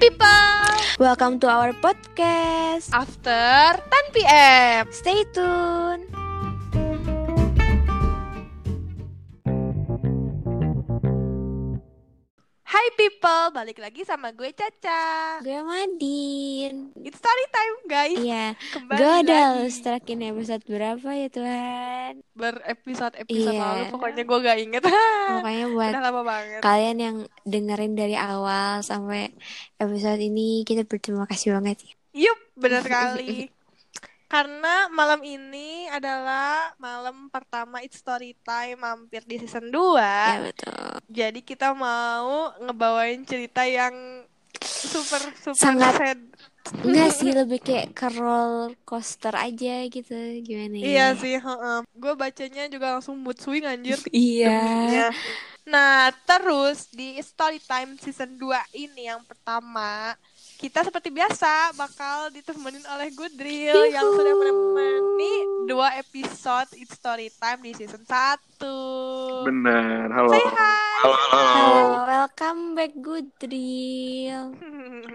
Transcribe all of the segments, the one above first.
people, Welcome to our podcast. after 10 p.m. Stay tune. Hai people, balik lagi sama gue Caca. Gue Madin. It's story time guys. Iya, Kembali gue udah ini episode berapa ya Tuhan. berepisode-episode Iya. lalu. Pokoknya gue gak inget. Makanya buat Udah lama banget. kalian yang dengerin dari awal sampai episode ini kita berterima kasih banget ya. Yup, benar sekali. Karena malam ini adalah malam pertama It's Story Time mampir di season 2. Ya betul. Jadi kita mau ngebawain cerita yang super super Sangat- sad. Enggak sih lebih kayak ke roller coaster aja gitu gimana ya? Iya sih, Gue bacanya juga langsung mood swing anjir. Iya. Deminya. Nah, terus di Story Time season 2 ini yang pertama, kita seperti biasa bakal ditemenin oleh Goodrill yang sudah menemani dua episode It's Story Time di season 1. Benar. Halo. Say hi. Halo, halo, halo. Welcome back Goodrill.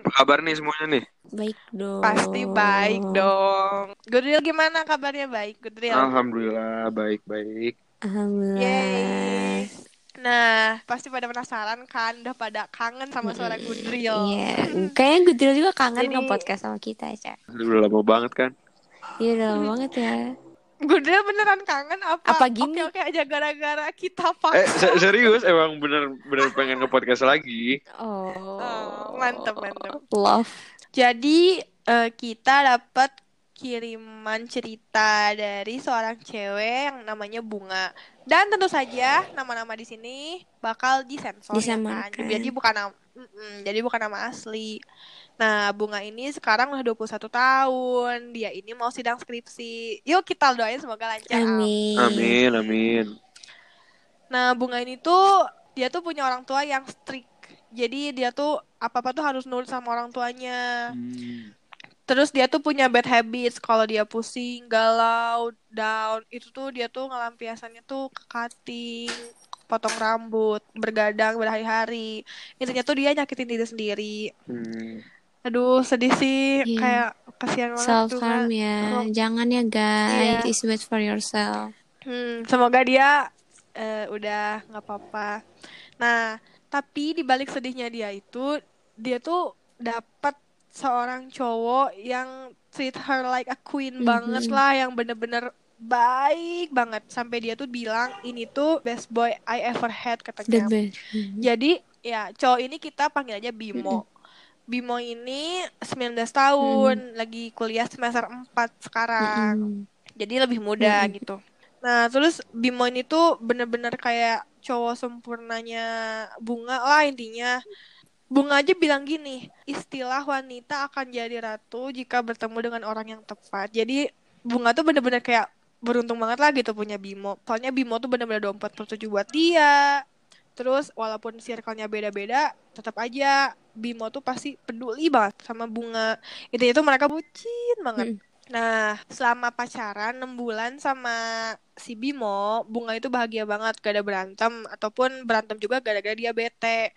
Apa kabar nih semuanya nih? Baik dong. Pasti baik dong. Goodrill gimana kabarnya baik, Goodrill? Alhamdulillah baik-baik. Alhamdulillah. Yeay. Nah, pasti pada penasaran kan, udah pada kangen sama suara Goodrill. Iya, kayaknya Goodrill juga kangen Jadi- nge-podcast sama kita, Ca. Udah lama banget kan? Iya, udah lama banget ya. Goodrill beneran kangen apa? Apa gini? Oke, oke aja gara-gara kita Eh paksa. se- serius emang bener-bener pengen ke podcast lagi. Oh, Oh, mantep, mantep. Love. Jadi eh, kita dapat kiriman cerita dari seorang cewek yang namanya Bunga. Dan tentu saja nama-nama di sini bakal disensor ya kan. Disamakan. Jadi bukan nama Mm-mm, jadi bukan nama asli. Nah, Bunga ini sekarang udah 21 tahun. Dia ini mau sidang skripsi. Yuk kita doain semoga lancar. Amin. Amin, amin. Nah, Bunga ini tuh dia tuh punya orang tua yang strict. Jadi dia tuh apa-apa tuh harus nurut sama orang tuanya. Hmm. Terus dia tuh punya bad habits kalau dia pusing, galau, down, itu tuh dia tuh ngelampiasannya tuh ke cutting, potong rambut, bergadang berhari-hari. Intinya tuh dia nyakitin diri sendiri. Hmm. Aduh, sedih sih, Iya. kayak kasihan banget Self harm ya. Jangan ya, guys. Iya. It's bad for yourself. Hmm, semoga dia eh, udah nggak apa-apa. Nah, tapi di balik sedihnya dia itu, dia tuh dapat seorang cowok yang treat her like a queen Mhm. banget lah, yang bener-bener baik banget sampai dia tuh bilang ini tuh best boy I ever had katanya. best. Jadi ya cowok ini kita panggil aja Bimo. Bimo ini 19 tahun, lagi kuliah semester 4 sekarang Mm-mm. jadi lebih muda Mm-mm. gitu. Nah, terus Bimo ini tuh bener-bener kayak cowok sempurnanya Bunga lah intinya. Bunga aja bilang gini, istilah wanita akan jadi ratu jika bertemu dengan orang yang tepat. Jadi Bunga tuh bener-bener kayak beruntung banget lah gitu punya Bimo. Soalnya Bimo tuh bener-bener dompet tertuju buat dia. Terus walaupun circle-nya beda-beda, tetap aja Bimo tuh pasti peduli banget sama Bunga. Intinya tuh mereka bucin banget. Nah, selama pacaran 6 bulan sama si Bimo, Bunga itu bahagia banget, gak ada berantem, ataupun berantem juga gara-gara dia bete.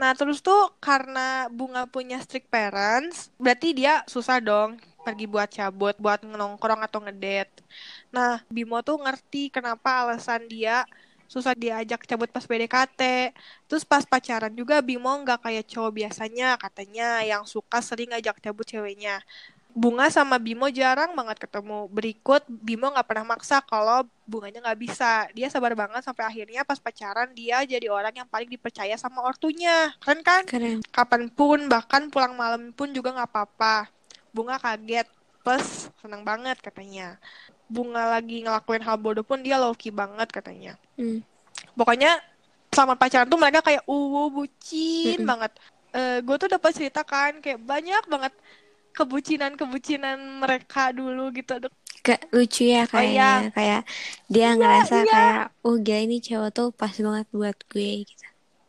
Nah, terus tuh karena Bunga punya strict parents, berarti dia susah dong pergi buat cabut, buat nongkrong atau ngedate. Nah, Bimo tuh ngerti kenapa alasan dia susah diajak cabut pas PDKT. Terus pas pacaran juga Bimo nggak kayak cowok biasanya katanya yang suka sering ngajak cabut ceweknya. Bunga sama Bimo jarang banget ketemu. Berikut Bimo nggak pernah maksa kalau bunganya nggak bisa. Dia sabar banget sampai akhirnya pas pacaran dia jadi orang yang paling dipercaya sama ortunya. Keren kan? Keren. Kapan pun bahkan pulang malam pun juga nggak apa-apa. Bunga kaget plus seneng banget katanya. Bunga lagi ngelakuin hal bodoh pun dia low key banget katanya. Hmm. Pokoknya selama pacaran tuh mereka kayak uwu bucin Mm-mm. banget. Eh gue tuh dapat cerita kan kayak banyak banget kebucinan-kebucinan mereka dulu gitu. Aduh, Kayak lucu ya Oh, kayaknya. iya. Kayak dia Iya, ngerasa iya. kayak, oh gila ini cowok tuh pas banget buat gue gitu.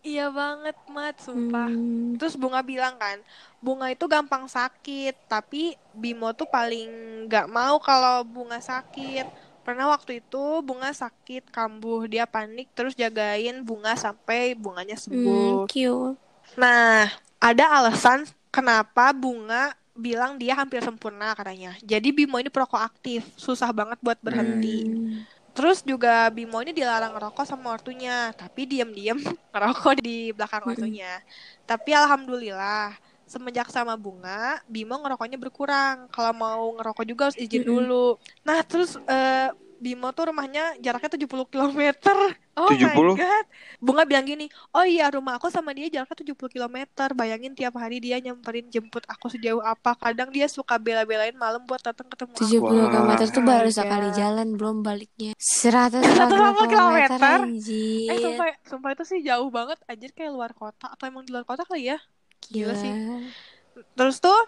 iya banget, Mat, sumpah. Hmm. Terus Bunga bilang kan, Bunga itu gampang sakit, tapi Bimo tuh paling gak mau kalau Bunga sakit. Pernah waktu itu Bunga sakit kambuh, dia panik terus jagain Bunga sampai bunganya Hmm, sembuh. cute. Nah, ada alasan kenapa bunga bilang dia hampir sempurna katanya. Jadi Bimo ini perokok aktif, susah banget buat berhenti. Hmm. Terus juga Bimo ini dilarang ngerokok sama ortunya, tapi diam-diam ngerokok di belakang Mm-mm. ortunya. Tapi alhamdulillah, semenjak sama Bunga, Bimo ngerokoknya berkurang. Kalau mau ngerokok juga harus izin Mm-mm. dulu. Nah, terus eh, Bimo tuh rumahnya jaraknya 70 km. Oh 70? my god. Bunga bilang gini, "Oh iya, rumah aku sama dia jaraknya 70 km. Bayangin tiap hari dia nyamperin jemput aku sejauh apa. Kadang dia suka bela-belain malam buat datang ketemu aku." 70 km tuh baru Iya. sekali jalan belum baliknya 100 150 kilometer kilometer. anjir Eh sumpah, sumpah itu sih jauh banget anjir kayak luar kota atau emang di luar kota kali ya gila Gila. sih. Terus tuh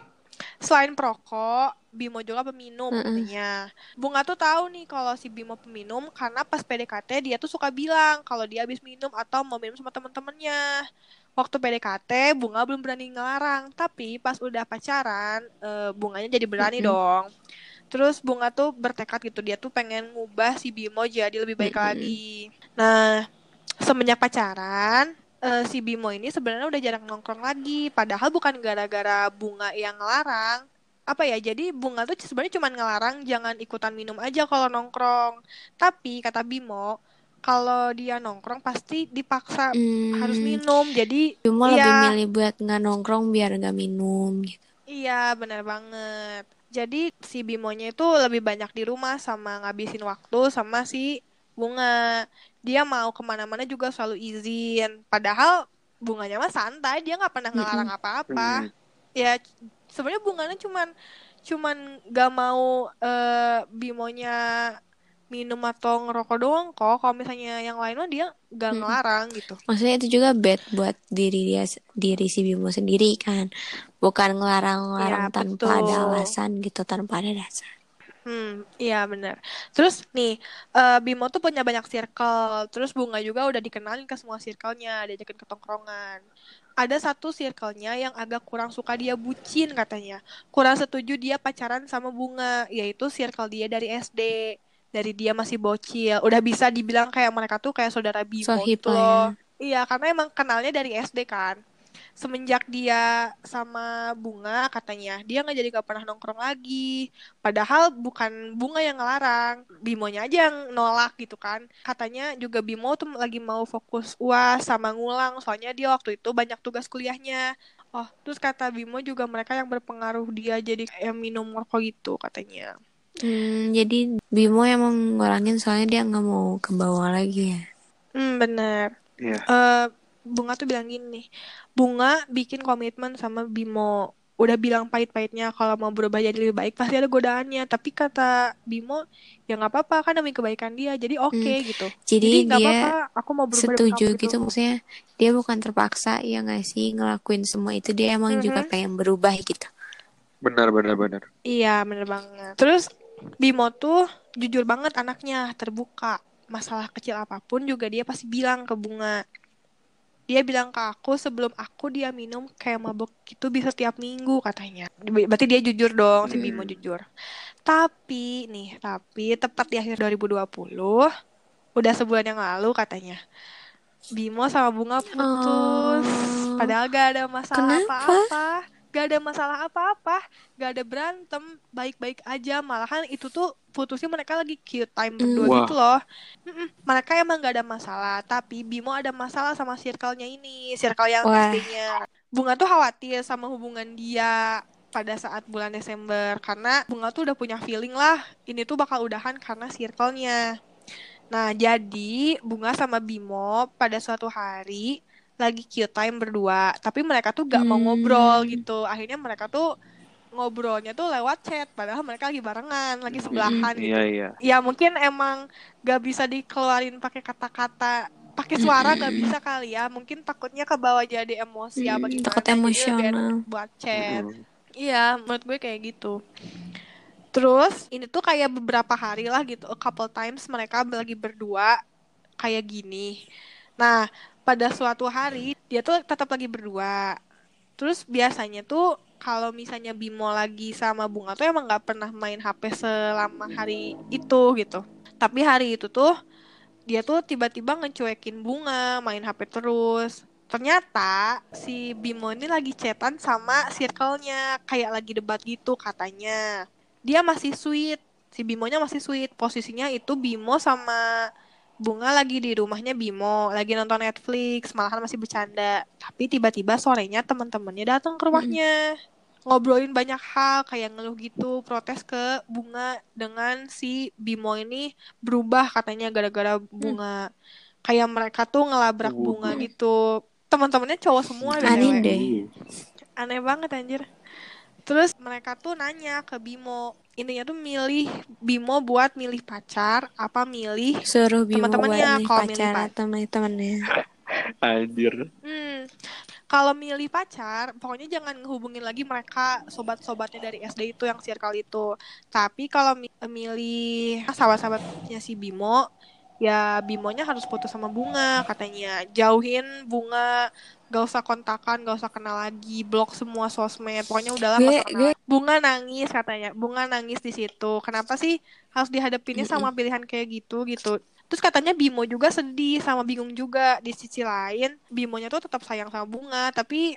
selain perokok Bimo juga peminum Mm-mm. katanya Bunga tuh tahu nih kalau si Bimo peminum karena pas PDKT dia tuh suka bilang kalau dia habis minum atau mau minum sama temen-temennya Waktu PDKT Bunga belum berani ngelarang Tapi pas udah pacaran eh, Bunganya jadi berani Mm-mm. dong Terus Bunga tuh bertekad gitu Dia tuh pengen ngubah si Bimo jadi lebih baik Mm-mm. lagi Nah semenjak pacaran eh, si Bimo ini sebenarnya udah jarang nongkrong lagi padahal bukan gara-gara bunga yang ngelarang apa ya jadi bunga tuh sebenarnya cuma ngelarang jangan ikutan minum aja kalau nongkrong. Tapi kata Bimo kalau dia nongkrong pasti dipaksa Hmm, harus minum. Jadi cuma Iya. lebih milih buat nggak nongkrong biar nggak minum gitu. iya benar banget. Jadi si Bimonya itu lebih banyak di rumah sama ngabisin waktu sama si bunga. Dia mau ke mana-mana juga selalu izin. Padahal bunganya mah santai dia nggak pernah ngelarang apa-apa. Hmm. ya sebenarnya bunganya cuman cuman gak mau eh, bimonya minum atau ngerokok doang kok kalau misalnya yang lain mah dia gak ngelarang gitu Maksudnya itu juga bad buat diri dia diri si Bimo sendiri kan. Bukan ngelarang-larang Iya, tanpa ada betul. alasan gitu, tanpa ada dasar. hmm iya benar terus nih eh, Bimo tuh punya banyak circle terus bunga juga udah dikenalin ke semua circle-nya diajakin ke tongkrongan ada satu circle-nya yang agak kurang suka dia bucin katanya. Kurang setuju dia pacaran sama bunga yaitu circle dia dari SD dari dia masih bocil. Udah bisa dibilang kayak mereka tuh kayak saudara Bimo gitu lah ya. loh iya karena emang kenalnya dari SD kan semenjak dia sama bunga katanya dia nggak jadi gak pernah nongkrong lagi. Padahal bukan bunga yang ngelarang. Bimonya aja yang nolak gitu kan. Katanya juga Bimo tuh lagi mau fokus uas sama ngulang. Soalnya dia waktu itu banyak tugas kuliahnya. Oh terus kata Bimo juga mereka yang berpengaruh dia jadi kayak minum rokok gitu katanya. Hmm, jadi Bimo emang ngurangin soalnya dia nggak mau ke bawah lagi ya. hmm bener Iya. eh Bunga tuh bilang gini, Bunga bikin komitmen sama Bimo. Udah bilang pahit-pahitnya kalau mau berubah jadi lebih baik pasti ada godaannya. Tapi kata Bimo, ya nggak apa-apa kan demi kebaikan dia. Jadi oke Hmm, gitu. Jadi nggak dia apa-apa, aku mau berubah setuju kamu gitu maksudnya dia bukan terpaksa ya nggak sih ngelakuin semua itu dia emang juga Mhm. pengen berubah gitu. Benar, benar, benar. Iya, bener banget. Terus Bimo tuh jujur banget anaknya, terbuka. Masalah kecil apa pun juga dia pasti bilang ke Bunga. Dia bilang ke aku sebelum aku dia minum kayak mabok gitu bisa tiap minggu katanya. Berarti dia jujur dong, si Bimo Hmm. jujur. Tapi nih, tapi tepat di akhir 2020, udah sebulan yang lalu katanya. Bimo sama Bunga putus. Oh. Padahal gak ada masalah apa-apa. Gak ada masalah apa-apa. Gak ada berantem. Baik-baik aja. Malahan itu tuh putusnya mereka lagi cute time berdua Hmm. Wah. gitu loh. Mm-mm. Mereka emang gak ada masalah. Tapi Bimo ada masalah sama circle-nya ini. Circle yang Wah. SD-nya. Bunga tuh khawatir sama hubungan dia pada saat bulan Desember. Karena Bunga tuh udah punya feeling lah. Ini tuh bakal udahan karena circle-nya. Nah, jadi Bunga sama Bimo pada suatu hari lagi cute time berdua, tapi mereka tuh gak mau Hmm. ngobrol gitu. Akhirnya mereka tuh ngobrolnya tuh lewat chat, padahal mereka lagi barengan, lagi sebelahan gitu. Iya, iya. Ya mungkin emang gak bisa dikeluarin pakai kata-kata, pakai suara gak bisa kali ya. Mungkin takutnya kebawa jadi emosi apa Hmm, gimana. takut emosional. buat chat. Hmm. Iya, menurut gue kayak gitu. Terus ini tuh kayak beberapa hari lah gitu, a couple times mereka lagi berdua kayak gini. Nah, pada suatu hari dia tuh tetap lagi berdua. Terus biasanya tuh kalau misalnya Bimo lagi sama Bunga tuh emang nggak pernah main HP selama hari itu gitu. Tapi hari itu tuh dia tuh tiba-tiba ngecuekin Bunga, main HP terus. Ternyata si Bimo ini lagi chatan sama circle-nya, kayak lagi debat gitu katanya. Dia masih sweet, si Bimonya masih sweet. Posisinya itu Bimo sama Bunga lagi di rumahnya Bimo, lagi nonton Netflix, malahan masih bercanda. Tapi tiba-tiba sorenya teman-temannya datang ke rumahnya. Ngobrolin banyak hal, kayak ngeluh gitu, protes ke Bunga dengan si Bimo ini berubah katanya gara-gara Bunga. Kayak mereka tuh ngelabrak. Bunga gitu. Teman-temannya cowok semua Aneh deh. Aneh banget anjir. Terus mereka tuh nanya ke Bimo, intinya tuh milih Bimo buat milih pacar apa milih Suruh Bimo buat Teman-temannya kalau milih pacar teman-temannya. Anjir. Hmm, kalau milih pacar, pokoknya jangan ngehubungin lagi mereka sobat-sobatnya dari SD itu yang circle itu. Tapi kalau mi- milih sahabat-sahabatnya si Bimo, ya Bimonya harus putus sama Bunga katanya. Jauhin Bunga, gak usah kontakan, gak usah kenal lagi, blok semua sosmed. Pokoknya udahlah Gue- kenal. Bunga nangis katanya. Bunga nangis di situ. Kenapa sih harus dihadapinnya sama pilihan kayak gitu gitu? Terus katanya Bimo juga sedih sama bingung juga di sisi lain Bimonya tuh tetap sayang sama Bunga tapi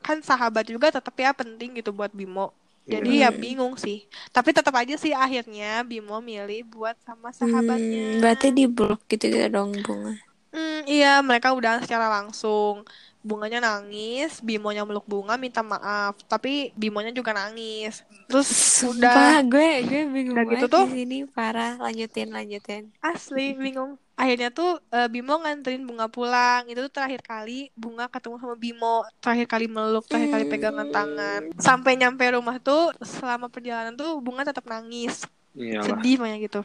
kan sahabat juga tetap ya penting gitu buat Bimo. Jadi ya bingung sih. Tapi tetap aja sih akhirnya Bimo milih buat sama sahabatnya. Hmm, berarti di blok gitu gitu dong bunga. Hmm, iya, mereka udah secara langsung. Bunganya nangis, Bimonya meluk bunga minta maaf, tapi Bimonya juga nangis. Terus udah Sumpah gue gue bingung Udah gitu tuh. di sini parah lanjutin lanjutin. asli bingung. Akhirnya tuh eh, Bimo nganterin bunga pulang. Itu tuh terakhir kali bunga ketemu sama Bimo, terakhir kali meluk, terakhir kali pegangan tangan. Sampai nyampe rumah tuh selama perjalanan tuh bunga tetap nangis. Iyalah. sedih banyak gitu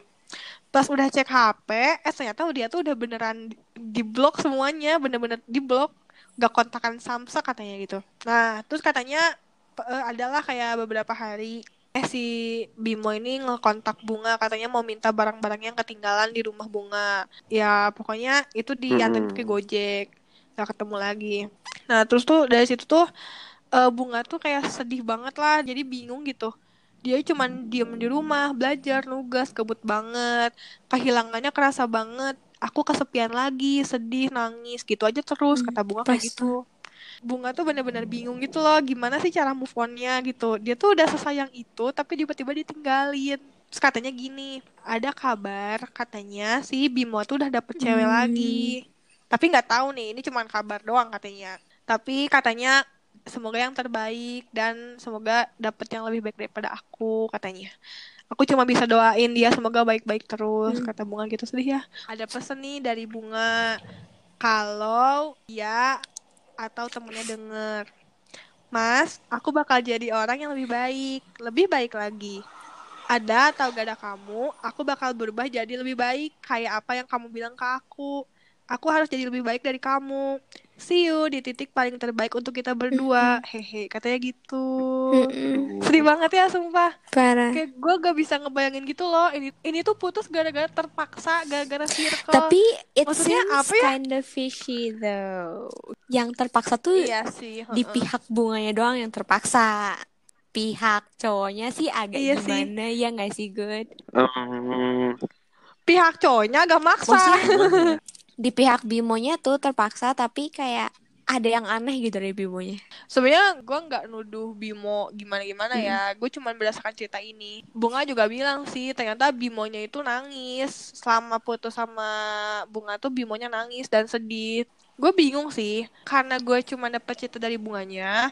pas udah cek HP eh ternyata dia tuh udah beneran di blok semuanya bener-bener di blok gak kontakan samsa katanya gitu nah terus katanya eh, adalah kayak beberapa hari eh si Bimo ini ngekontak Bunga katanya mau minta barang-barang yang ketinggalan di rumah Bunga. Ya pokoknya itu diantar ke Gojek gak ketemu lagi. Nah terus tuh dari situ tuh eh, Bunga tuh kayak sedih banget lah jadi bingung gitu. Dia cuman diem di rumah belajar nugas kebut banget. Kehilangannya kerasa banget. Aku kesepian lagi sedih nangis gitu aja terus Hmm, kata bunga kayak gitu bunga tuh bener-bener bingung gitu loh gimana sih cara move onnya gitu. Dia tuh udah sesayang itu tapi tiba-tiba ditinggalin. Terus katanya gini ada kabar katanya si Bimo tuh udah dapet cewek Hmm. lagi. Tapi nggak tahu nih ini cuman kabar doang katanya. Tapi katanya semoga yang terbaik dan semoga dapet yang lebih baik daripada aku katanya. Aku cuma bisa doain dia semoga baik-baik terus kata bunga gitu. Sedih ya. Ada pesan nih dari bunga. Kalau dia atau temennya denger Mas, aku bakal jadi orang yang lebih baik, lebih baik lagi. Ada atau gak ada kamu, aku bakal berubah jadi lebih baik, kayak apa yang kamu bilang ke aku. Aku harus jadi lebih baik dari kamu. See you di titik paling terbaik untuk kita berdua. Hehe, katanya gitu. Sedih banget ya, sumpah. Parah. Kayak gue gak bisa ngebayangin gitu loh. Ini ini tuh putus gara-gara terpaksa, gara-gara circle. Tapi it Maksudnya seems apa ya? kind of fishy though. Yang terpaksa tuh iya sih. di pihak bunganya doang yang terpaksa. Pihak cowoknya sih agak Iya sih. gimana ya nggak sih good? Pihak cowoknya agak maksa. Maksudnya di pihak Bimonya tuh terpaksa tapi kayak ada yang aneh gitu dari Bimonya. Sebenarnya gue nggak nuduh Bimo gimana-gimana ya. Gue cuma berdasarkan cerita ini. Bunga juga bilang sih, ternyata Bimonya itu nangis. Selama putus sama Bunga tuh Bimonya nangis dan sedih. Gue bingung sih, karena gue cuma dapet cerita dari Bunganya.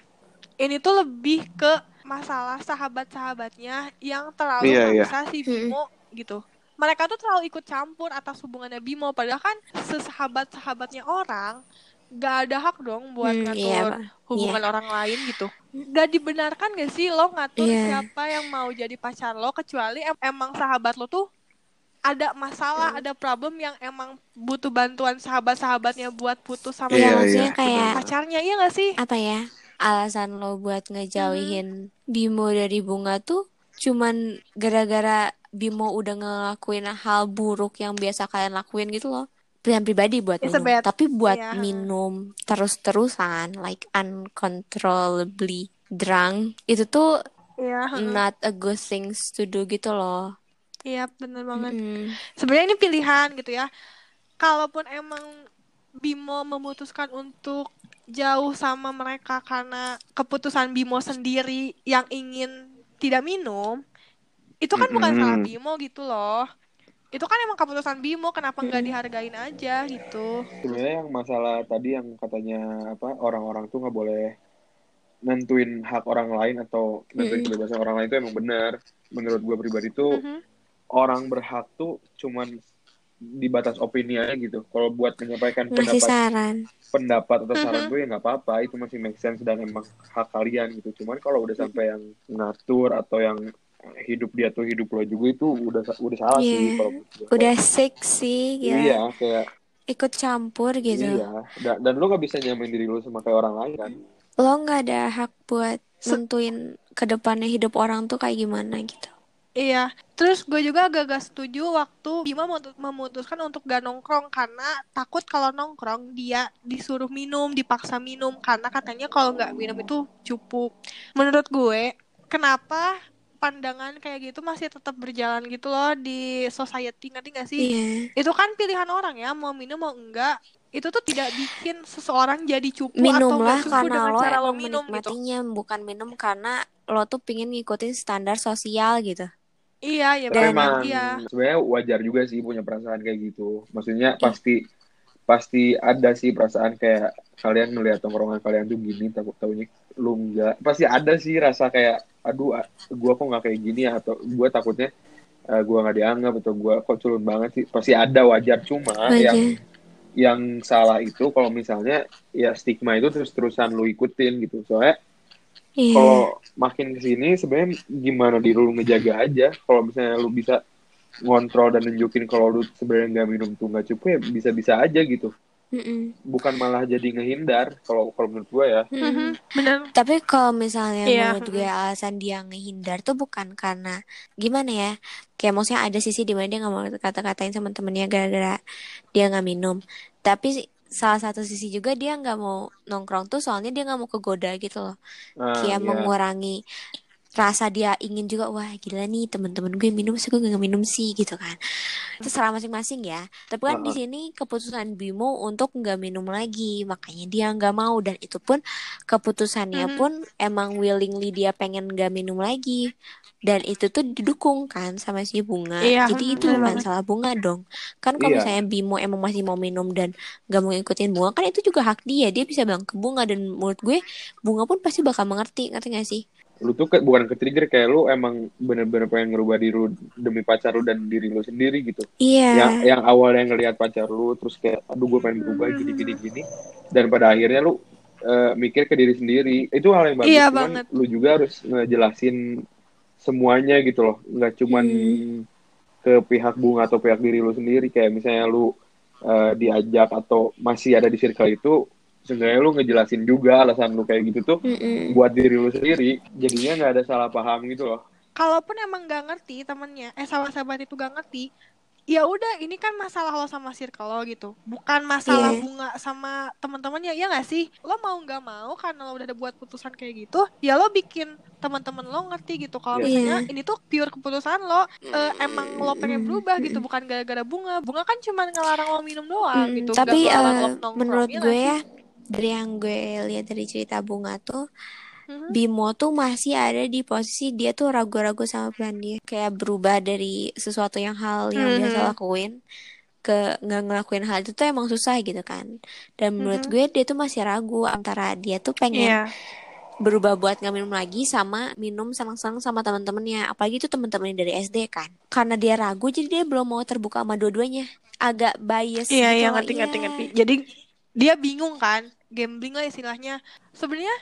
Ini tuh lebih ke masalah sahabat-sahabatnya yang terlalu Iya, iya. maksa si Bimo gitu. Mereka tuh terlalu ikut campur atas hubungannya Bimo. Padahal kan sesahabat-sahabatnya orang gak ada hak dong buat Hmm, ngatur iya, hubungan orang lain gitu. Gak dibenarkan gak sih lo ngatur Iya. siapa yang mau jadi pacar lo kecuali em- emang sahabat lo tuh ada masalah, ada problem yang emang butuh bantuan sahabat-sahabatnya buat putus sama Iya, Iya, maksudnya iya. kayak pacarnya, iya gak sih? apa ya? Alasan lo buat ngejauhin Bimo dari Bunga tuh cuman gara-gara Bimo udah ngelakuin hal buruk yang biasa kalian lakuin gitu loh. Pilihan pribadi buat It's minum. bad- Tapi buat Iya. minum terus-terusan like uncontrollably drunk itu tuh heeh. not a good things to do gitu loh. iya bener banget. Mm-mm. Sebenarnya ini pilihan gitu ya. Kalaupun emang Bimo memutuskan untuk jauh sama mereka karena keputusan Bimo sendiri yang ingin tidak minum, itu kan bukan Mm-mm. salah Bimo gitu loh. Itu kan emang keputusan Bimo, kenapa nggak dihargain aja gitu. Sebenarnya yang masalah tadi yang katanya apa orang-orang tuh nggak boleh nentuin hak orang lain atau nentuin kebebasan orang lain itu emang benar. Menurut gue pribadi tuh Mhm. orang berhak tuh cuman di batas opini aja gitu. Kalau buat menyampaikan Ngasih pendapat saran. Pendapat atau saran Mhm. gue ya nggak apa-apa, itu masih make sense dan emang hak kalian gitu. Cuman kalau udah sampai yang ngatur atau yang hidup dia tuh hidup lo juga itu udah udah salah Iya. sih kalau menurut gue. Udah sick sih, gila. Iya, kayak Ikut campur gitu. iya. Dan, dan lo nggak bisa nyamain diri lo sama kayak orang lain kan. Lo nggak ada hak buat nentuin ke depannya hidup orang tuh kayak gimana gitu. Iya, terus gue juga agak-agak setuju waktu Bima memutu- memutuskan untuk gak nongkrong karena takut kalau nongkrong dia disuruh minum, dipaksa minum karena katanya kalau nggak minum itu cupu. Menurut gue, kenapa pandangan kayak gitu masih tetap berjalan gitu loh di society ngerti gak sih? Iya. Itu kan pilihan orang ya, mau minum mau enggak. Itu tuh tidak bikin seseorang jadi cupu atau Minumlah nggak cupu karena dengan lo cara lo minum gitu. bukan minum karena lo tuh pingin ngikutin standar sosial gitu. Iya, ya Tapi Dan- benar. emang Iya. sebenarnya wajar juga sih punya perasaan kayak gitu. Maksudnya pasti pasti ada sih perasaan kayak kalian ngelihat tongkrongan kalian tuh gini takut tahunya lu enggak. Pasti ada sih rasa kayak aduh gua kok nggak kayak gini ya atau gua takutnya eh, gua nggak dianggap atau gua kok culun banget sih. Pasti ada wajar cuma Wajar. yang yang salah itu kalau misalnya ya stigma itu terus-terusan lu ikutin gitu. Soalnya Iya. kalau makin ke sini sebenarnya gimana diri lu ngejaga aja kalau misalnya lu bisa ngontrol dan nunjukin kalau lu sebenarnya nggak minum tuh nggak cukup ya bisa-bisa aja gitu Mm-mm. bukan malah jadi ngehindar kalau kalau menurut gua ya Mm-mm. Mhm, Benar. Tapi kalau misalnya Iya, menurut gue alasan dia ngehindar tuh bukan karena gimana ya? Kayak maksudnya ada sisi di mana dia nggak mau kata-katain sama temennya gara-gara dia nggak minum. Tapi salah satu sisi juga dia nggak mau nongkrong tuh soalnya dia nggak mau kegoda gitu loh. nah, Kayak ya. mengurangi rasa dia ingin juga wah gila nih temen-temen gue minum sih gue gak minum sih gitu kan itu salah masing-masing ya tapi kan di Heeh. sini keputusan Bimo untuk nggak minum lagi makanya dia nggak mau dan itu pun keputusannya Mhm. pun emang willingly dia pengen nggak minum lagi dan itu tuh didukung kan sama si bunga. Iya, jadi itu bukan banget. salah bunga dong. Kan kalau Iya. misalnya Bimo emang masih mau minum dan nggak mau ngikutin bunga kan itu juga hak dia. Dia bisa bilang ke bunga dan menurut gue bunga pun pasti bakal mengerti ngerti gak sih? Lu tuh ke, bukan ke trigger kayak lu emang bener-bener pengen ngerubah diri lu demi pacar lu dan diri lu sendiri gitu. Iya. Yang yang awalnya ngelihat pacar lu terus kayak aduh gue pengen berubah gini gini gini. Dan pada akhirnya lu eh, mikir ke diri sendiri. Itu hal yang bagus Iya banget. lu juga harus ngejelasin semuanya gitu loh nggak cuman Hmm. ke pihak bunga atau pihak diri lu sendiri kayak misalnya lu eh, diajak atau masih ada di circle itu sebenarnya lu ngejelasin juga alasan lu kayak gitu tuh Mm-mm. buat diri lu sendiri jadinya nggak ada salah paham gitu loh kalaupun emang gak ngerti temennya eh sahabat-sahabat itu gak ngerti ya udah ini kan masalah lo sama circle lo gitu. Bukan masalah Iya. bunga sama teman-temannya ya gak sih? Lo mau nggak mau karena lo udah ada buat putusan kayak gitu ya lo bikin teman-teman lo ngerti gitu. Kalau Iya. misalnya ini tuh pure keputusan lo eh, emang lo pengen berubah gitu bukan gara-gara bunga. Bunga kan cuma ngelarang lo minum doang Mm, gitu tapi nggak nongkrong, menurut ya nggak gue ya dari yang gue lihat dari cerita bunga tuh Mhm. Bimo tuh masih ada di posisi dia tuh ragu-ragu sama pilihan dia kayak berubah dari sesuatu yang hal yang biasa Mhm. lakuin ke nggak ngelakuin hal itu tuh emang susah gitu kan dan menurut Mhm. gue dia tuh masih ragu antara dia tuh pengen Iya. berubah buat nggak minum lagi sama minum senang-senang sama teman-temannya apalagi itu teman-temannya dari SD kan karena dia ragu jadi dia belum mau terbuka sama dua-duanya agak bias Iya, gitu iya loh. ngerti ngerti Iya. ngerti. Jadi dia bingung kan, gambling lah istilahnya. Sebenarnya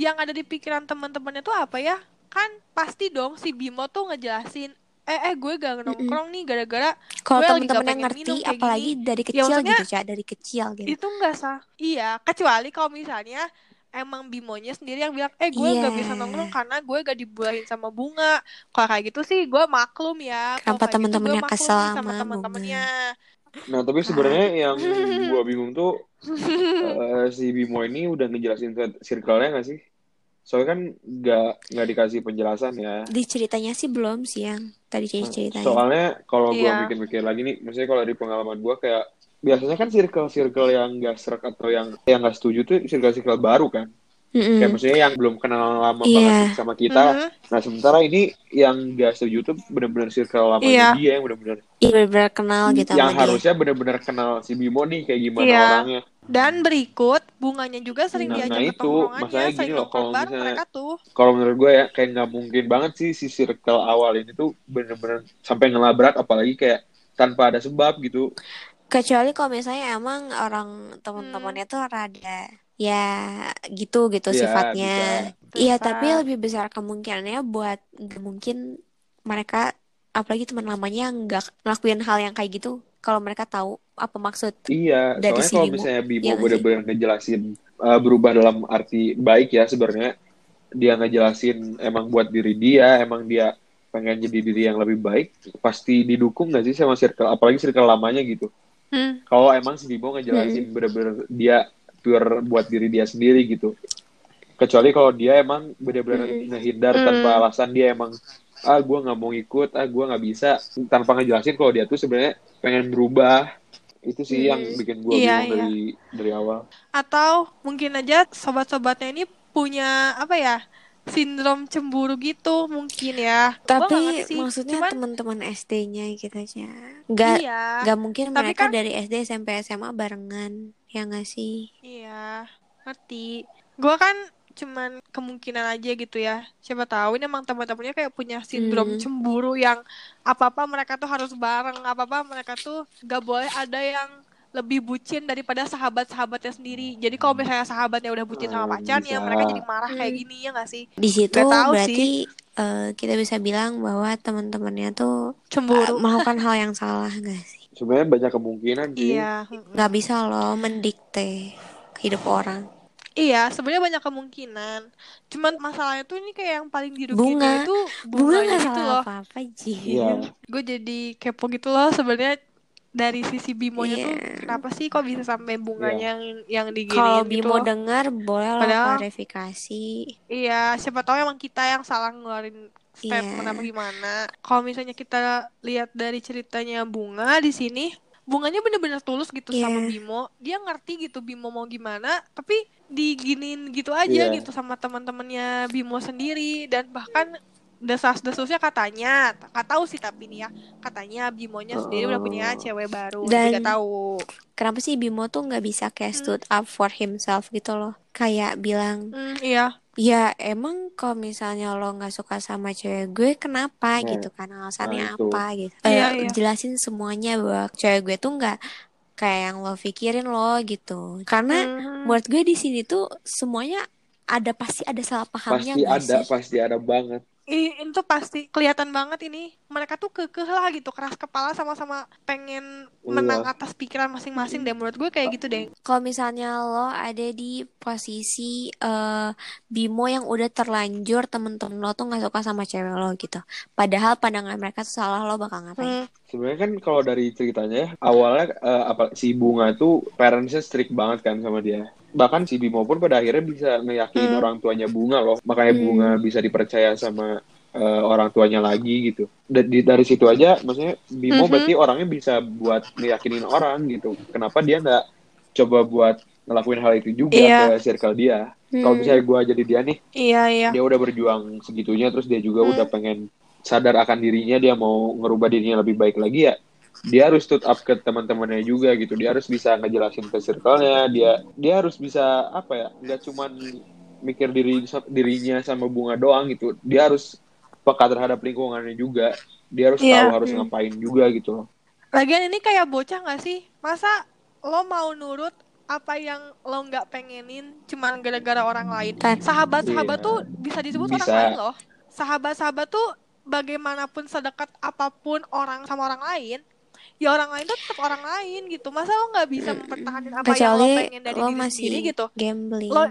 yang ada di pikiran teman-temannya tuh apa ya? Kan pasti dong si Bimo tuh ngejelasin, eh eh gue gak nongkrong nih gara-gara kalau gue lagi temen-temen gak yang ngerti minum kayak apalagi gini. dari Ya, kecil maksudnya gitu Cak dari kecil gitu itu enggak sah. Iya, kecuali kalau misalnya emang Bimonya sendiri yang bilang, eh gue nggak Iya. bisa nongkrong karena gue gak dibolehin sama bunga. Kalau kayak gitu sih gue maklum ya. Kalau Kenapa gitu temen-temennya gue maklum kesel sama sama teman-temannya. Nah, tapi sebenarnya yang gua bingung tuh eh, si Bimo ini udah ngejelasin ke circle-nya nggak sih? Soalnya kan nggak nggak dikasih penjelasan ya. di ceritanya sih belum sih yang tadi Nah, ceritanya Soalnya kalau gua Iya. pikir-pikir lagi nih, maksudnya kalau dari pengalaman gua kayak biasanya kan circle-circle yang gak serak atau yang yang gak setuju tuh circle-circle baru kan. Mm-mm. Kayak maksudnya yang belum kenal lama Iya. banget sama kita. Mhm. Nah sementara ini yang gak setuju tuh bener-bener circle lamanya Iya. dia yang bener-bener Iya bener-bener kenal gitu yang sama dia. harusnya bener-bener kenal si Bimo nih kayak gimana Iya. orangnya. Dan berikut bunganya juga sering Nah, diajak nah itu, masalahnya sering gini loh, kalau misalnya- mereka tuh. Kalau menurut gue ya kayak nggak mungkin banget sih si circle awal ini tuh bener-bener sampai ngelabrak apalagi kayak tanpa ada sebab gitu. Kecuali kalau misalnya emang orang teman-temannya tuh rada ya gitu gitu Iya, sifatnya. Iya, tapi lebih besar kemungkinannya buat nggak mungkin mereka apalagi teman lamanya nggak ngelakuin hal yang kayak gitu kalau mereka tahu apa maksud. Iya, Dari soalnya kalau misalnya Bimo nggak bener-bener ngejelasin uh, berubah dalam arti baik ya sebenarnya dia ngejelasin emang buat diri dia, emang dia pengen jadi diri yang lebih baik, pasti didukung nggak sih sama circle, apalagi circle lamanya gitu. Hmm. Kalau emang si Bimo ngejelasin bener-bener dia pure buat diri dia sendiri gitu. Kecuali kalau dia emang bener-bener Mm. ngehindar Mm. tanpa alasan dia emang ah gue nggak mau ikut, ah gue nggak bisa tanpa ngejelasin kalau dia tuh sebenarnya pengen berubah. Itu sih Mm. yang bikin gue Iya, bingung dari dari awal. Atau mungkin aja sobat-sobatnya ini punya apa ya? Sindrom cemburu gitu mungkin ya. Tapi maksudnya Cuman, teman-teman SD-nya gitu aja. Nggak iya. nggak mungkin Tapi mereka kan- dari SD SMP SMA barengan. Ya nggak sih? Iya, ngerti. Gua kan cuman kemungkinan aja gitu ya. Siapa tahu ini emang teman-temannya kayak punya sindrom Hmm. cemburu yang apa-apa mereka tuh harus bareng, apa-apa mereka tuh gak boleh ada yang lebih bucin daripada sahabat-sahabatnya sendiri. Jadi kalau misalnya sahabatnya udah bucin sama Hmm, pacarnya, mereka jadi marah kayak Hmm. gini ya gak sih? Di situ Nggak tahu berarti eh, kita bisa bilang bahwa teman-temannya tuh Cemburu. melakukan hal yang salah nggak sih? Sebenarnya banyak kemungkinan sih. Iya. Nggak bisa loh mendikte hidup orang. Iya, sebenarnya banyak kemungkinan. Cuman masalahnya tuh ini kayak yang paling dirugiin Bunga. itu Bunga nggak gitu salah loh. apa-apa Ji. Iya. gue jadi kepo gitu loh sebenarnya dari sisi Bimonya tuh Iya. kenapa sih kok bisa sampai bunganya yang yang diginiin Kalau gitu Bimo dengar boleh lah Padahal- klarifikasi. iya siapa tahu emang kita yang salah ngeluarin statement Iya. apa gimana kalau misalnya kita lihat dari ceritanya bunga di sini bunganya bener-bener tulus gitu Iya. sama Bimo dia ngerti gitu Bimo mau gimana tapi diginin gitu aja Iya. gitu sama teman-temannya Bimo sendiri dan bahkan desas-desusnya katanya nggak tahu sih tapi nih ya katanya Bimonya sendiri udah punya Oh. cewek baru Dan- tidak tahu Kenapa sih Bimo tuh nggak bisa kayak Hmm. stood up for himself gitu loh? Kayak bilang, Hmm, iya ya emang kalau misalnya lo nggak suka sama cewek gue, kenapa Nah, gitu kan? Alasannya nah itu. apa gitu? Iya, Eh, iya. Jelasin semuanya bahwa cewek gue tuh nggak kayak yang lo pikirin lo gitu. Karena Mhm. menurut gue di sini tuh semuanya ada pasti ada salah pahamnya Pasti nggak ada, sih? pasti ada banget. I- itu pasti kelihatan banget ini mereka tuh kekeh lah gitu keras kepala sama-sama pengen menang Iya. atas pikiran masing-masing deh menurut gue kayak gitu deh Kalau misalnya lo ada di posisi eh, Bimo yang udah terlanjur temen-temen lo tuh nggak suka sama cewek lo gitu. Padahal pandangan mereka tuh salah lo bakal ngapain? Hmm, Sebenarnya kan kalau dari ceritanya ya, awalnya eh, apa si Bunga tuh parentsnya strict banget kan sama dia. Bahkan si Bimo pun pada akhirnya bisa ngeyakinin Hmm. orang tuanya Bunga loh. Makanya Hmm. Bunga bisa dipercaya sama eh, orang tuanya lagi gitu. Da- di- dari situ aja maksudnya Bimo Mhm. berarti orangnya bisa buat ngeyakinin orang gitu. Kenapa dia nggak coba buat ngelakuin hal itu juga Iya. ke circle dia? Kalau Hmm. misalnya gue jadi dia nih, iya iya dia udah berjuang segitunya terus dia juga Hmm. udah pengen sadar akan dirinya dia mau ngerubah dirinya lebih baik lagi ya dia harus stood up ke teman-temannya juga gitu dia harus bisa ngejelasin ke circle-nya dia dia harus bisa apa ya nggak cuman mikir diri dirinya sama bunga doang gitu dia harus peka terhadap lingkungannya juga dia harus Iya. tahu harus Hmm. ngapain juga gitu loh lagian ini kayak bocah nggak sih masa lo mau nurut apa yang lo nggak pengenin cuman gara-gara orang lain sahabat-sahabat Iya. tuh bisa disebut orang Bisa. lain loh sahabat-sahabat tuh bagaimanapun sedekat apa pun orang sama orang lain ya orang lain tuh tetap orang lain gitu masa lo nggak bisa mempertahankan apa yang lo Kecuali pengen dari lo diri masih sendiri gitu gambling. lo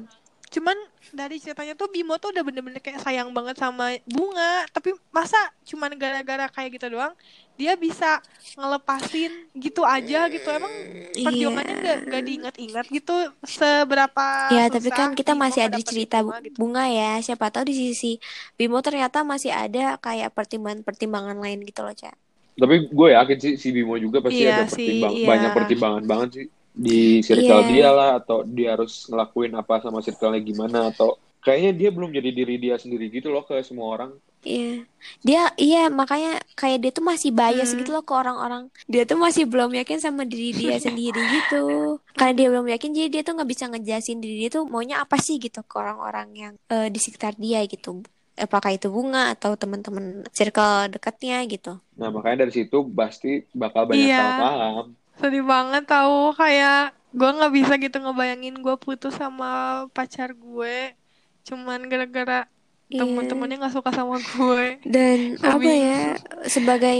cuman dari ceritanya tuh Bimo tuh udah bener-bener kayak sayang banget sama bunga tapi masa cuman gara-gara kayak gitu doang dia bisa ngelepasin gitu aja gitu emang perjuangannya nggak nggak diingat-ingat gitu seberapa Ya, tapi susah kan kita Bimo masih ada cerita bunga gitu. bunga ya. Siapa tahu di sisi Bimo ternyata masih ada kayak pertimbangan-pertimbangan lain gitu loh, Ca. tapi gue yakin sih si Bimo juga pasti Iya ada pertimbang iya. banyak pertimbangan banget sih di circle Iya. dia lah atau dia harus ngelakuin apa sama circle-nya gimana atau kayaknya dia belum jadi diri dia sendiri gitu loh ke semua orang Iya. Dia iya makanya kayak dia tuh masih bias Hmm. gitu loh ke orang-orang. Dia tuh masih belum yakin sama diri dia sendiri gitu. Karena dia belum yakin jadi dia tuh nggak bisa ngejelasin diri dia tuh maunya apa sih gitu ke orang-orang yang eh, di sekitar dia gitu. Apakah itu bunga atau teman-teman circle dekatnya gitu. nah makanya dari situ pasti bakal banyak Iya. salah paham Sedih banget tahu kayak gue nggak bisa gitu ngebayangin gue putus sama pacar gue cuman gara-gara Iya. teman-temannya nggak suka sama gue. Dan Lebih- apa ya sebagai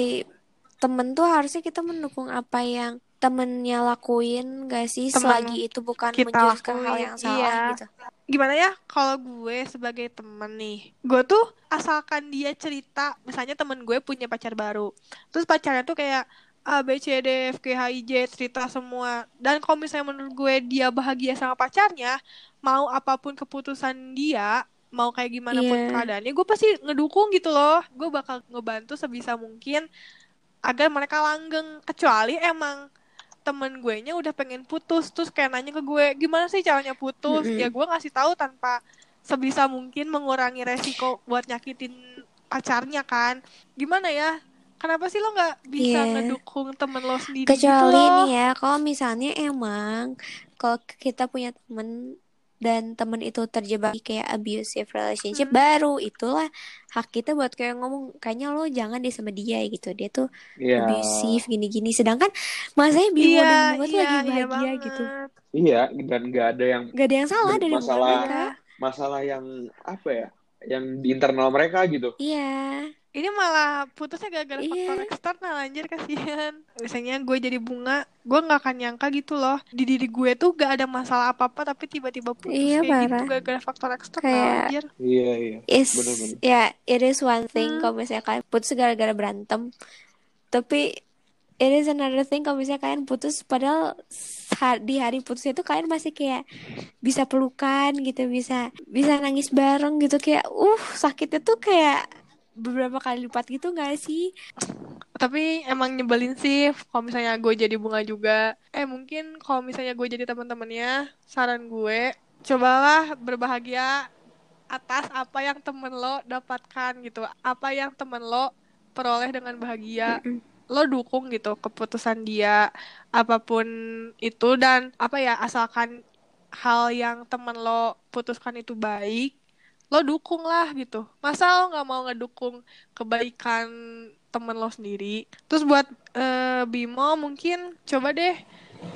temen tuh harusnya kita mendukung apa yang temennya lakuin gak sih Temen selagi itu bukan kita menjelaskan hal yang salah iya. gitu. Gimana ya kalau gue sebagai temen nih, gue tuh asalkan dia cerita, misalnya temen gue punya pacar baru, terus pacarnya tuh kayak A, B, C, D, F, G, H, I, J, cerita semua. Dan kalau misalnya menurut gue dia bahagia sama pacarnya, mau apa pun keputusan dia, mau kayak gimana pun Iya. keadaannya, gue pasti ngedukung gitu loh. Gue bakal ngebantu sebisa mungkin agar mereka langgeng. Kecuali emang temen gue nya udah pengen putus, terus kayak nanya ke gue, gimana sih caranya putus? Ya gue ngasih tahu tanpa sebisa mungkin mengurangi resiko buat nyakitin pacarnya kan. Gimana ya? Kenapa sih lo nggak bisa Iya. ngedukung temen lo sendiri gitu Kecuali loh? nih ya, kalau misalnya emang kalau kita punya temen dan temen itu terjebak di kayak abusive relationship Hmm. baru itulah hak kita buat kayak ngomong kayaknya lo jangan deh sama dia gitu dia tuh Iya. abusive gini-gini sedangkan masanya Bimo Iya, dan Bunga tuh iya, lagi iya bahagia gitu banget. Iya, dan nggak ada yang gak ada yang salah dari Masalah- mereka masalah yang apa ya, yang di internal mereka gitu. iya Ini malah putusnya gara-gara Iya. faktor eksternal anjir kasihan. Misalnya gue jadi bunga, gue nggak akan nyangka gitu loh. Di diri gue tuh gak ada masalah apa-apa tapi tiba-tiba putus Iya, kayak gitu parah. gara-gara faktor eksternal Kayak- anjir. Iya, iya. is Bener-bener. ya it is one thing Hmm. kalau misalnya kalian putus gara-gara berantem tapi it is another thing kalau misalnya kalian putus padahal di hari putusnya itu kalian masih kayak bisa pelukan gitu bisa bisa nangis bareng gitu kayak uh sakitnya tuh kayak beberapa kali lipat gitu gak sih Tapi emang nyebelin sih kalau misalnya gue jadi bunga juga. Eh mungkin kalau misalnya gue jadi teman-temannya, saran gue cobalah berbahagia atas apa yang temen lo dapatkan gitu. Apa yang temen lo peroleh dengan bahagia. Lo dukung gitu keputusan dia apa pun itu dan apa ya asalkan hal yang temen lo putuskan itu baik, lo dukung lah gitu. Masa lo nggak mau ngedukung kebaikan temen lo sendiri. Terus buat eh, Bimo mungkin coba deh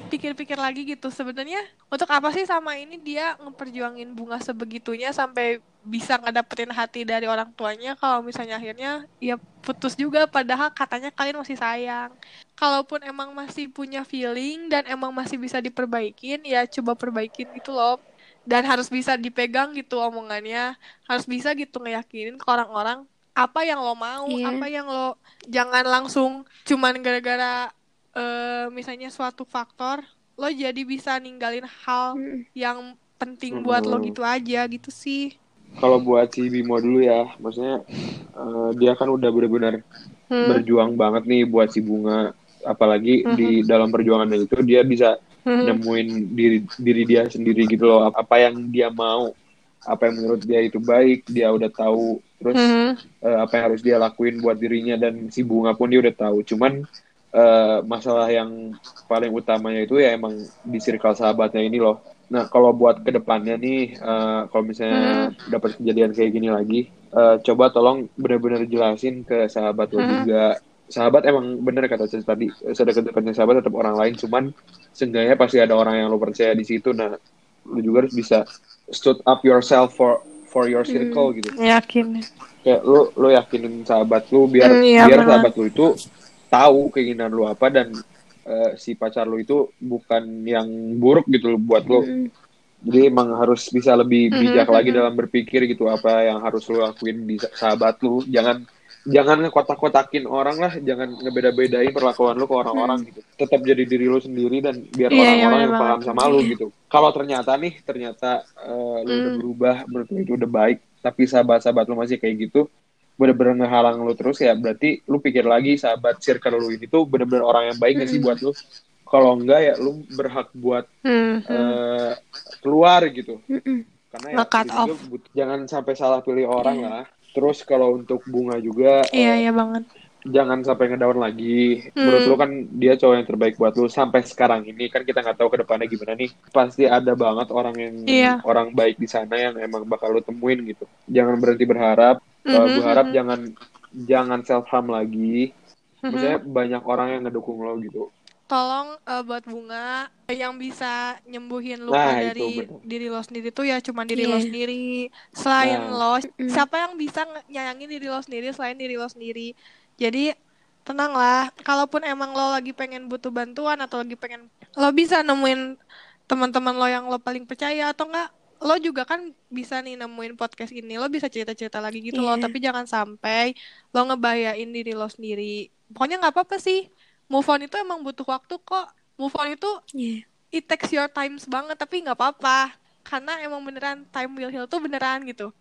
pikir-pikir lagi gitu. Sebenarnya untuk apa sih sama ini dia ngeperjuangin bunga sebegitunya sampai bisa ngedapetin hati dari orang tuanya? Kalau misalnya akhirnya ya putus juga. Padahal katanya kalian masih sayang. Kalaupun emang masih punya feeling dan emang masih bisa diperbaikin ya coba perbaikin gitu loh dan harus bisa dipegang gitu omongannya harus bisa gitu ngeyakinin ke orang-orang apa yang lo mau Iya. apa yang lo jangan langsung cuman gara-gara eh, misalnya suatu faktor lo jadi bisa ninggalin hal Mm-mm. yang penting buat lo Hmm. gitu aja gitu sih Kalau buat si Bimo dulu ya, maksudnya eh, dia kan udah benar-benar Hmm. berjuang banget nih buat si bunga. Apalagi Mhm. di dalam perjuangannya itu dia bisa Hmm. Nemuin diri diri dia sendiri gitu loh. Apa yang dia mau, apa yang menurut dia itu baik, dia udah tahu. Terus Hmm. eh, apa yang harus dia lakuin buat dirinya dan si bunga pun dia udah tahu. Cuman eh, masalah yang paling utamanya itu ya emang di circle sahabatnya ini loh. Nah kalau buat ke depannya nih, eh, kalau misalnya dapat kejadian kayak gini lagi, eh, coba tolong benar-benar jelasin ke sahabat lo Hmm. juga. Sahabat emang bener kata saya tadi, sedekat-dekatnya sahabat tetap orang lain, cuman seenggaknya pasti ada orang yang lo percaya di situ. Nah, lo juga harus bisa stood up yourself for for your circle gitu yakin kayak lu lu yakinin sahabat lu biar Hmm, iya, biar benar. sahabat lu itu tahu keinginan lu apa dan eh, si pacar lu itu bukan yang buruk gitu loh buat lu Mm-mm. jadi emang harus bisa lebih bijak lagi mhm. dalam berpikir gitu apa yang harus lu lakuin di sa- sahabat lu jangan jangan ngekotak-kotakin orang lah jangan ngebeda-bedain perlakuan lu ke orang-orang gitu. Tetap jadi diri lu sendiri dan biar Hmm. Iya, iya, orang-orang benar yang paham sama lu gitu. Kalau ternyata nih ternyata eh, lu udah Hmm. berubah menurut lu itu udah baik tapi sahabat-sahabat lu masih kayak gitu bener-bener ngehalang lu terus ya berarti lu pikir lagi sahabat circle lu ini tuh bener-bener orang yang baik gak sih buat lu? Kalau enggak ya lu berhak buat Hmm, hmm. eh, keluar gitu. Karena ya but- jangan sampai salah pilih orang lah terus kalau untuk bunga juga Iya, eh, iya banget. jangan sampai ngedown lagi Hmm. menurut lu kan dia cowok yang terbaik buat lu sampai sekarang ini kan kita nggak tahu ke depannya gimana nih pasti ada banget orang yang Iya. orang baik di sana yang emang bakal lu temuin gitu jangan berhenti berharap Eh, Mhm, gue harap mhm. jangan jangan self harm lagi Mhm. maksudnya banyak orang yang ngedukung lo gitu Tolong eh, buat bunga yang bisa nyembuhin luka Nah, dari diri lo sendiri tuh ya cuma diri lo Iya. sendiri. Selain Nah. lo, siapa yang bisa nyayangin diri lo sendiri selain diri lo sendiri? Jadi tenanglah, kalaupun emang lo lagi pengen butuh bantuan atau lagi pengen lo bisa nemuin teman-teman lo yang lo paling percaya atau enggak lo juga kan bisa nih nemuin podcast ini lo bisa cerita-cerita lagi gitu loh Iya. tapi jangan sampai lo ngebahayain diri lo sendiri pokoknya nggak apa-apa sih move on itu emang butuh waktu kok. Move on itu Iya. it takes your times banget tapi nggak apa-apa. Karena emang beneran time will heal tuh beneran gitu.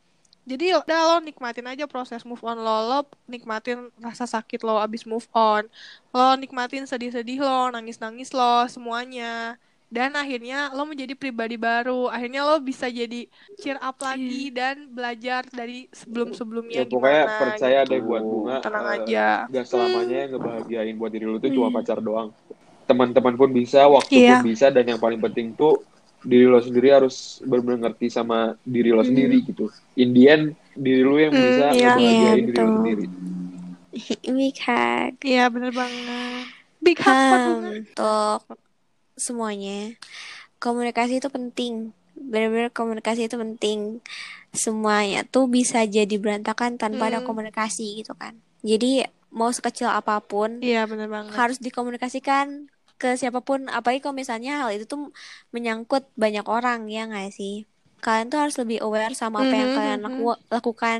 Jadi udah lo nikmatin aja proses move on lo. Lo nikmatin rasa sakit lo abis move on. Lo nikmatin sedih-sedih lo nangis-nangis lo semuanya dan akhirnya lo menjadi pribadi baru. Akhirnya lo bisa jadi cheer up lagi dan belajar dari sebelum-sebelumnya ya pokoknya gimana percaya gitu. deh buat bunga tenang eh, aja. gak selamanya yang ngebahagiain buat diri lu tuh cuma Iya. pacar doang. Teman-teman pun bisa waktu Iya. pun bisa dan yang paling penting tuh diri lo sendiri harus benar-benar ngerti sama diri lo sendiri gitu. In the end diri lu yang Hmm, bisa iya. ngebahagiain Iya, diri lo sendiri. Big hug. iya bener banget. Big hug Hmm, untuk semuanya. Komunikasi itu penting. Benar-benar komunikasi itu penting. Semuanya tuh bisa jadi berantakan tanpa ada Hmm. komunikasi gitu kan. Jadi mau sekecil apa pun iya bener banget. harus dikomunikasikan ke siapa pun. Apalagi kalau misalnya hal itu tuh menyangkut banyak orang ya nggak sih? Kalian tuh harus lebih aware sama apa yang Mhm, kalian mhm. laku- lakukan.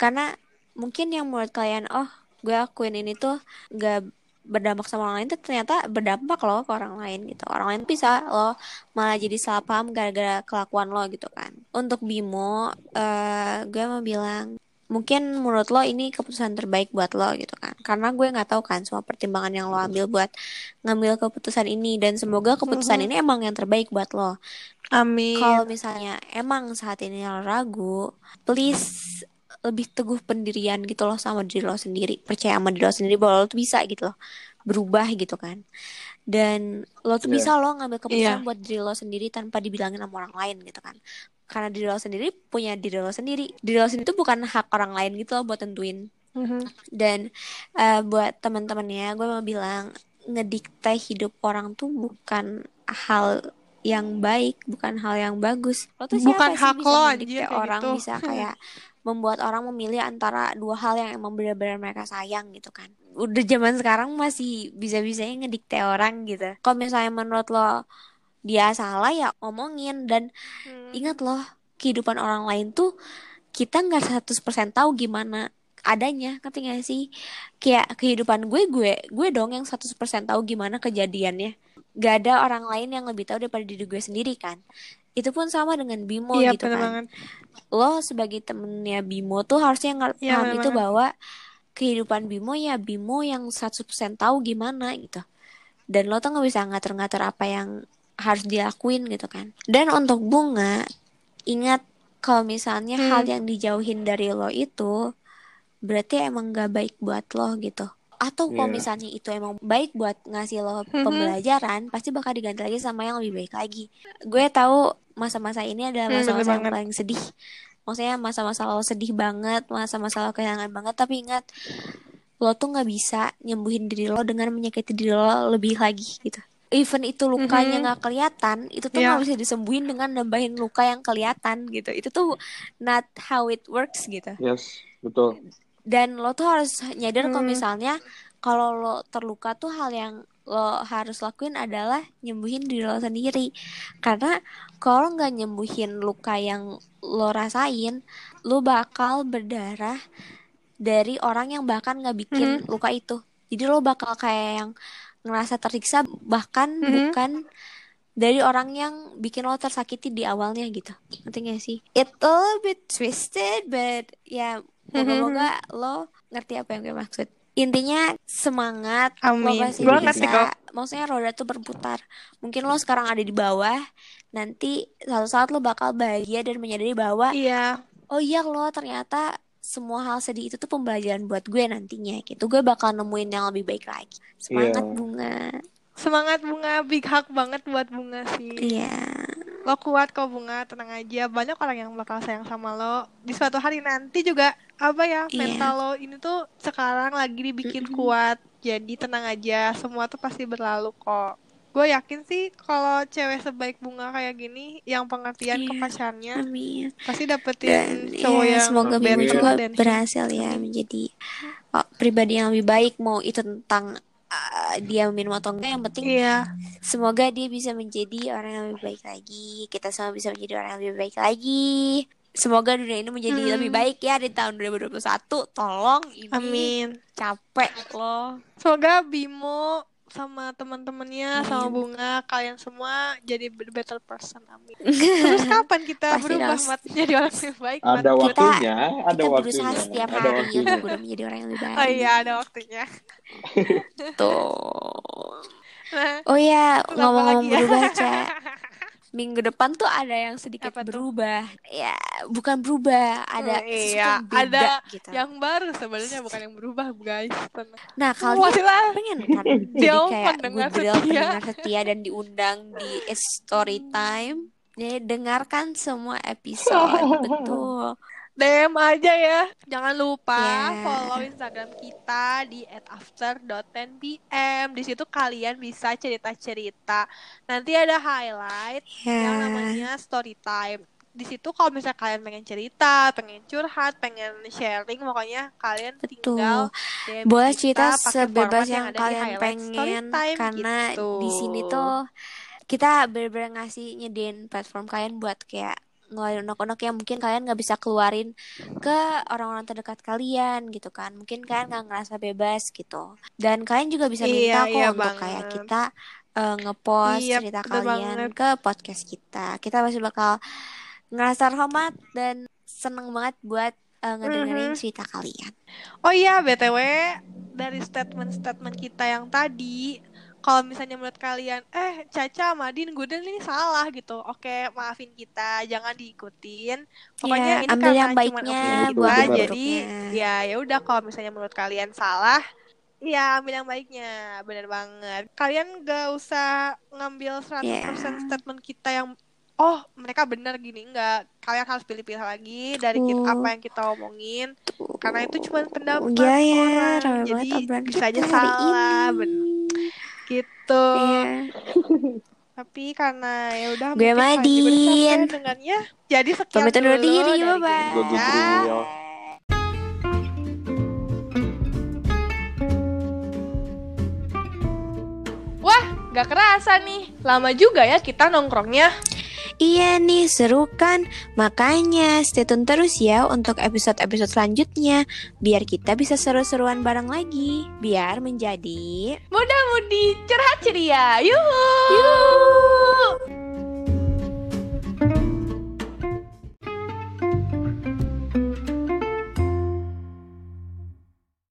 Karena mungkin yang menurut kalian oh gue akuin ini tuh gak berdampak sama orang lain tuh ternyata berdampak loh ke orang lain gitu. Orang lain bisa loh malah jadi salah paham gara-gara kelakuan lo gitu kan. Untuk Bimo eh gue mau bilang mungkin menurut lo ini keputusan terbaik buat lo gitu kan. Karena gue nggak tahu kan semua pertimbangan yang lo ambil buat ngambil keputusan ini. Dan semoga keputusan Mhm. ini emang yang terbaik buat lo. Amin. Kalau misalnya emang saat ini lo ragu please lebih teguh pendirian gitu loh sama diri lo sendiri percaya sama diri lo sendiri bahwa lo tuh bisa gitu loh berubah gitu kan. Dan lo tuh bisa lo ngambil keputusan Iya. buat diri lo sendiri tanpa dibilangin sama orang lain gitu kan. Karena diri lo sendiri punya diri lo sendiri. Diri lo sendiri itu bukan hak orang lain gitu loh buat tentuin. Mhm. dan eh, buat teman-temannya gue mau bilang ngedikte hidup orang tuh bukan hal yang baik bukan hal yang bagus. Lo tuh siapa Bukan sih hak bisa lo, ngedikte orang gitu. bisa kayak membuat orang memilih antara dua hal yang emang benar-benar mereka sayang gitu kan udah zaman sekarang masih bisa-bisanya ngedikte orang gitu kalau misalnya menurut lo dia salah ya omongin dan Hmm. Ingat loh, kehidupan orang lain tuh kita nggak 100% tahu gimana adanya, ngerti gak sih? Kayak kehidupan gue, gue, gue dong yang 100% tahu gimana kejadiannya. Gak ada orang lain yang lebih tahu daripada diri gue sendiri kan. Itu pun sama dengan Bimo Iya gitu kan. banget Lo sebagai temennya Bimo tuh harusnya Iya, paham bener itu banget. bahwa kehidupan Bimo ya Bimo yang 100% tahu gimana gitu. Dan lo tuh nggak bisa ngatur-ngatur apa yang harus dilakuin gitu kan. Dan untuk bunga, ingat kalau misalnya Hmm. hal yang dijauhin dari lo itu berarti emang gak baik buat lo gitu. Atau kalau Iya. misalnya itu emang baik buat ngasih lo Mhm. pembelajaran, pasti bakal diganti lagi sama yang lebih baik lagi. Gue tahu masa-masa ini adalah Hmm, masa-masa yang banget. paling sedih. Maksudnya masa-masa lo sedih banget, masa-masa lo kehilangan banget, tapi ingat lo tuh nggak bisa nyembuhin diri lo dengan menyakiti diri lo lebih lagi gitu. Even itu lukanya Mhm. nggak kelihatan, itu tuh nggak bisa disembuhin dengan nambahin luka yang kelihatan gitu. Itu tuh not how it works gitu. yes betul Dan lo tuh harus nyadar kalau Hmm. misalnya kalau lo terluka tuh hal yang lo harus lakuin adalah nyembuhin diri lo sendiri. Karena kalau nggak nyembuhin luka yang lo rasain, lo bakal berdarah dari orang yang bahkan nggak bikin Mhm. luka itu. Jadi lo bakal kayak yang ngerasa tersiksa bahkan Mhm. bukan dari orang yang bikin lo tersakiti di awalnya gitu. Ngerti gak sih? It a little bit twisted but ya Moga-moga lo ngerti apa yang gue maksud. Intinya semangat, lo Amin. pasti Gua bisa. kok. Maksudnya roda tuh berputar. Mungkin lo sekarang ada di bawah, nanti suatu saat lo bakal bahagia dan menyadari bahwa Iya. oh iya lo ternyata semua hal sedih itu tuh pembelajaran buat gue nantinya gitu. Gue bakal nemuin yang lebih baik lagi. Semangat Iya. bunga. Semangat bunga, big hug banget buat bunga sih. Iya. Lo kuat kok bunga, tenang aja. Banyak orang yang bakal sayang sama lo. Di suatu hari nanti juga apa ya Iya. mental lo ini tuh sekarang lagi dibikin Mm-mm. kuat. Jadi tenang aja, semua tuh pasti berlalu kok. Gue yakin sih kalau cewek sebaik bunga kayak gini, yang pengertian ke Iya. pacarnya, Amin. pasti dapetin Dan cowok ya, yang semoga juga dan berhasil ya menjadi oh, pribadi yang lebih baik mau itu tentang uh, dia minum atau enggak yang penting Iya, semoga dia bisa menjadi orang yang lebih baik lagi. Kita semua bisa menjadi orang yang lebih baik lagi. Semoga dunia ini menjadi Hmm. lebih baik ya di tahun 2021 tolong ini amin. capek loh. Semoga Bimo sama teman-temannya sama Amin. Bunga kalian semua jadi better person amin. Terus kapan kita Pasti berubah dong. mat jadi orang yang lebih baik? Mat? Ada waktunya, ada kita waktunya. berusaha setiap Ada hari waktunya. untuk berusaha menjadi orang yang lebih baik Oh iya ada waktunya. tuh Nah, oh ya apa ngomong-ngomong lagi ya? berubah Ca minggu depan tuh ada yang sedikit Apa tuh? berubah ya bukan berubah ada Oh, iya, yang beda ada gitu yang baru sebenarnya bukan yang berubah guys. Nah Oh, kalian sila. pengen kan jadi Dia kayak pendengar Goodwill setia. pendengar setia dan diundang di story time jadi dengarkan semua episode betul DM aja ya. Jangan lupa Ya. follow Instagram kita di @after.10pm. Di situ kalian bisa cerita-cerita. Nanti ada highlight yang ya namanya story time. Di situ kalau misalnya kalian pengen cerita, pengen curhat, pengen sharing, pokoknya kalian betul tinggal DM boleh kita cerita sebebas yang di kalian pengen time karena gitu. di sini tuh kita bener-bener ngasih nyediain platform kalian buat kayak ngeluarin unek-unek yang mungkin kalian nggak bisa keluarin ke orang-orang terdekat kalian gitu kan mungkin kalian nggak ngerasa bebas gitu dan kalian juga bisa minta Iya, kok iya untuk kayak banget. kita eh, ngepost Iya, cerita kalian banget. ke podcast kita kita pasti bakal ngerasa hormat dan seneng banget buat eh, ngedengerin Mhm. cerita kalian Oh iya, BTW dari statement-statement kita yang tadi, kalau misalnya menurut kalian, eh Caca, Madin, Guden ini salah gitu. Oke, maafin kita, jangan diikutin. Pokoknya Ya, ini ambil karena yang baiknya buat kita, jadi ya ya udah kalau misalnya menurut kalian salah, ya ambil yang baiknya, bener banget. Kalian gak usah ngambil 100% Ya. statement kita yang Oh, mereka bener gini enggak. Kalian harus pilih-pilih lagi dari kita, apa yang kita omongin karena itu cuma pendapat Iya ya, orang jadi bisa aja salah ini. Gitu Iya. tapi karena ya udah Gue Madin. dengannya jadi sekian Pamit undur dulu diri. Gue kita. Goodwill. wah gak kerasa nih lama juga ya kita nongkrongnya Iya nih, seru kan? Makanya stay tune terus ya untuk episode-episode selanjutnya biar kita bisa seru-seruan bareng lagi. Biar menjadi mudah-mudi cerah ceria yuk Yuhu.